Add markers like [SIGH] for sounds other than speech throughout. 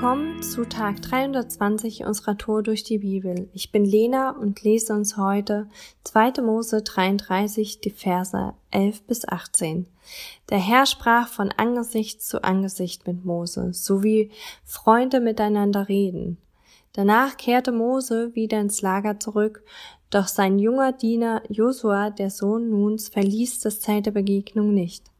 Willkommen zu Tag 320 unserer Tour durch die Bibel. Ich bin Lena und lese uns heute 2. Mose 33, die Verse 11 bis 18. Der Herr sprach von Angesicht zu Angesicht mit Mose, so wie Freunde miteinander reden. Danach kehrte Mose wieder ins Lager zurück, doch sein junger Diener Josua, der Sohn Nuns, verließ das Zelt der Begegnung nicht.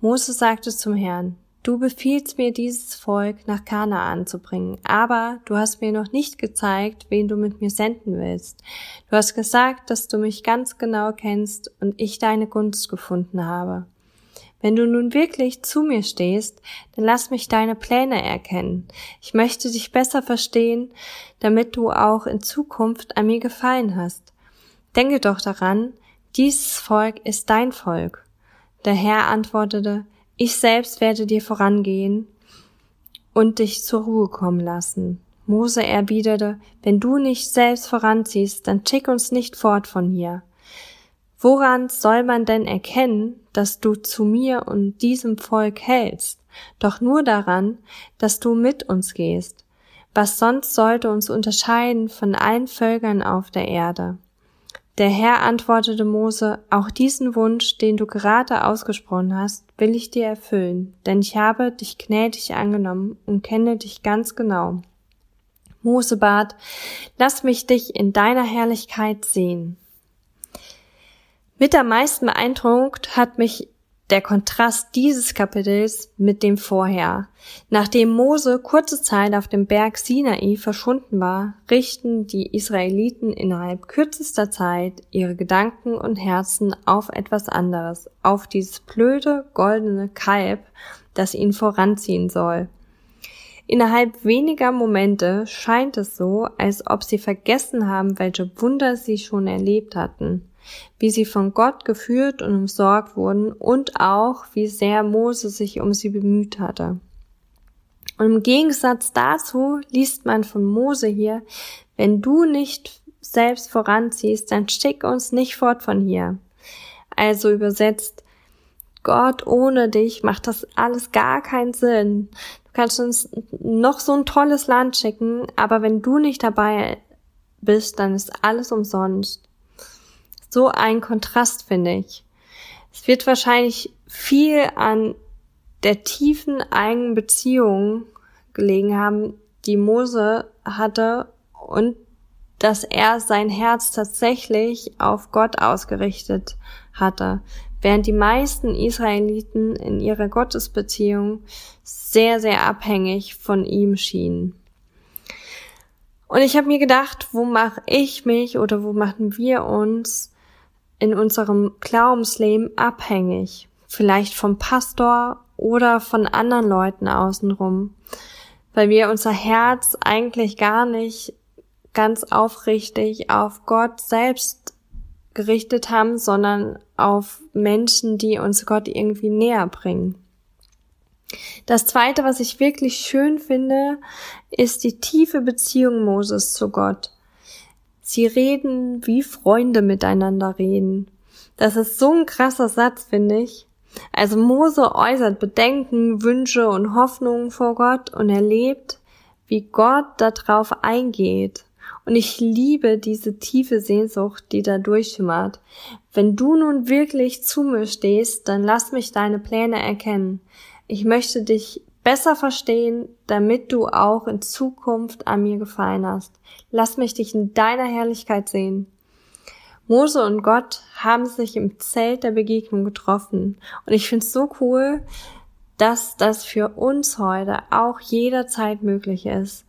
Mose sagte zum Herrn, Du befiehlst mir dieses Volk nach Kanaan zu bringen, aber du hast mir noch nicht gezeigt, wen du mit mir senden willst. Du hast gesagt, dass du mich ganz genau kennst und ich deine Gunst gefunden habe. Wenn du nun wirklich zu mir stehst, dann lass mich deine Pläne erkennen. Ich möchte dich besser verstehen, damit du auch in Zukunft an mir gefallen hast. Denke doch daran, dieses Volk ist dein Volk. Der Herr antwortete, ich selbst werde dir vorangehen und dich zur Ruhe kommen lassen. Mose erwiderte, wenn du nicht selbst voranziehst, dann schick uns nicht fort von hier. Woran soll man denn erkennen, dass du zu mir und diesem Volk hältst? Doch nur daran, dass du mit uns gehst. Was sonst sollte uns unterscheiden von allen Völkern auf der Erde? Der Herr antwortete Mose, auch diesen Wunsch, den du gerade ausgesprochen hast, will ich dir erfüllen, denn ich habe dich gnädig angenommen und kenne dich ganz genau. Mose bat, lass mich dich in deiner Herrlichkeit sehen. Mit am meisten beeindruckt hat mich der Kontrast dieses Kapitels mit dem vorher. Nachdem Mose kurze Zeit auf dem Berg Sinai verschwunden war, richten die Israeliten innerhalb kürzester Zeit ihre Gedanken und Herzen auf etwas anderes, auf dieses blöde goldene Kalb, das ihn voranziehen soll. Innerhalb weniger Momente scheint es so, als ob sie vergessen haben, welche Wunder sie schon erlebt hatten wie sie von Gott geführt und umsorgt wurden und auch, wie sehr Mose sich um sie bemüht hatte. Und im Gegensatz dazu liest man von Mose hier, wenn du nicht selbst voranziehst, dann schick uns nicht fort von hier. Also übersetzt, Gott ohne dich macht das alles gar keinen Sinn. Du kannst uns noch so ein tolles Land schicken, aber wenn du nicht dabei bist, dann ist alles umsonst so ein Kontrast, finde ich. Es wird wahrscheinlich viel an der tiefen eigenen Beziehung gelegen haben, die Mose hatte und dass er sein Herz tatsächlich auf Gott ausgerichtet hatte, während die meisten Israeliten in ihrer Gottesbeziehung sehr, sehr abhängig von ihm schienen. Und ich habe mir gedacht, wo mache ich mich oder wo machen wir uns in unserem Glaubensleben abhängig, vielleicht vom Pastor oder von anderen Leuten außenrum, weil wir unser Herz eigentlich gar nicht ganz aufrichtig auf Gott selbst gerichtet haben, sondern auf Menschen, die uns Gott irgendwie näher bringen. Das zweite, was ich wirklich schön finde, ist die tiefe Beziehung Moses zu Gott. Sie reden, wie Freunde miteinander reden. Das ist so ein krasser Satz, finde ich. Also Mose äußert Bedenken, Wünsche und Hoffnungen vor Gott und erlebt, wie Gott darauf eingeht. Und ich liebe diese tiefe Sehnsucht, die da durchschimmert. Wenn du nun wirklich zu mir stehst, dann lass mich deine Pläne erkennen. Ich möchte dich besser verstehen, damit du auch in Zukunft an mir gefallen hast. Lass mich dich in deiner Herrlichkeit sehen. Mose und Gott haben sich im Zelt der Begegnung getroffen. Und ich finde es so cool, dass das für uns heute auch jederzeit möglich ist,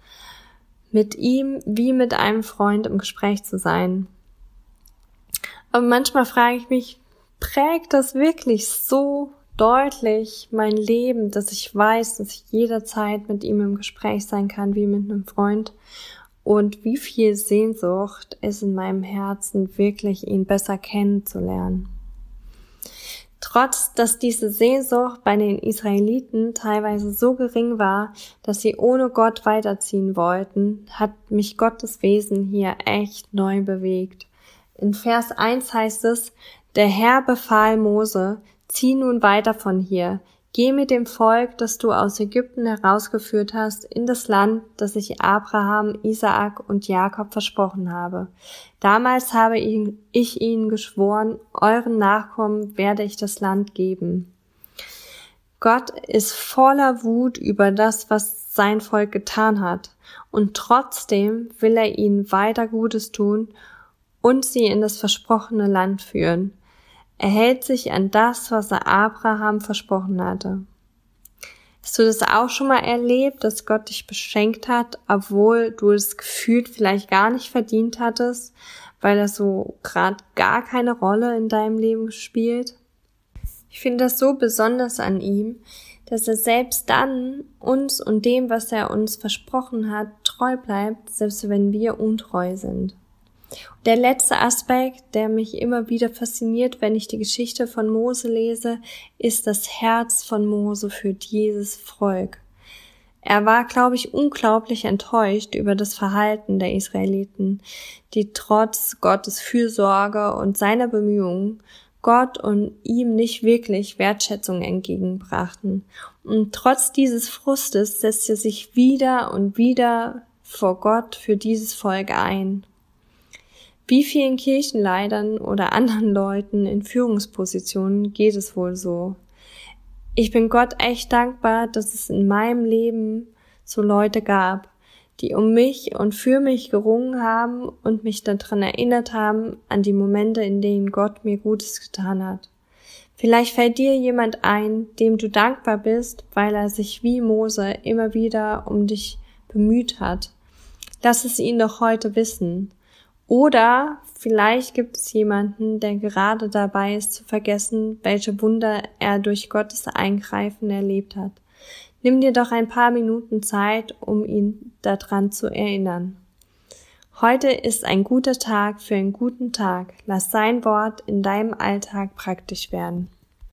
mit ihm wie mit einem Freund im Gespräch zu sein. Aber manchmal frage ich mich, prägt das wirklich so deutlich mein Leben, dass ich weiß, dass ich jederzeit mit ihm im Gespräch sein kann, wie mit einem Freund. Und wie viel Sehnsucht ist in meinem Herzen, wirklich ihn besser kennenzulernen. Trotz, dass diese Sehnsucht bei den Israeliten teilweise so gering war, dass sie ohne Gott weiterziehen wollten, hat mich Gottes Wesen hier echt neu bewegt. In Vers 1 heißt es, der Herr befahl Mose, Zieh nun weiter von hier, Geh mit dem Volk, das du aus Ägypten herausgeführt hast, in das Land, das ich Abraham, Isaak und Jakob versprochen habe. Damals habe ich ihnen geschworen, euren Nachkommen werde ich das Land geben. Gott ist voller Wut über das, was sein Volk getan hat, und trotzdem will er ihnen weiter Gutes tun und sie in das versprochene Land führen. Er hält sich an das, was er Abraham versprochen hatte. Hast du das auch schon mal erlebt, dass Gott dich beschenkt hat, obwohl du es gefühlt vielleicht gar nicht verdient hattest, weil er so gerade gar keine Rolle in deinem Leben spielt? Ich finde das so besonders an ihm, dass er selbst dann uns und dem, was er uns versprochen hat, treu bleibt, selbst wenn wir untreu sind. Der letzte Aspekt, der mich immer wieder fasziniert, wenn ich die Geschichte von Mose lese, ist das Herz von Mose für dieses Volk. Er war, glaube ich, unglaublich enttäuscht über das Verhalten der Israeliten, die trotz Gottes Fürsorge und seiner Bemühungen Gott und ihm nicht wirklich Wertschätzung entgegenbrachten. Und trotz dieses Frustes setzt er sich wieder und wieder vor Gott für dieses Volk ein. Wie vielen Kirchenleitern oder [LAUGHS] anderen Leuten in Führungspositionen geht es wohl so? Ich bin Gott echt dankbar, dass es in meinem Leben so Leute gab, die um mich und für mich gerungen haben und mich daran erinnert haben an die Momente, in denen Gott mir Gutes getan hat. Vielleicht fällt dir jemand ein, dem du dankbar bist, weil er sich wie Mose immer wieder um dich bemüht hat. Lass es ihn doch heute wissen. Oder vielleicht gibt es jemanden, der gerade dabei ist zu vergessen, welche Wunder er durch Gottes Eingreifen erlebt hat. Nimm dir doch ein paar Minuten Zeit, um ihn daran zu erinnern. Heute ist ein guter Tag für einen guten Tag. Lass sein Wort in deinem Alltag praktisch werden.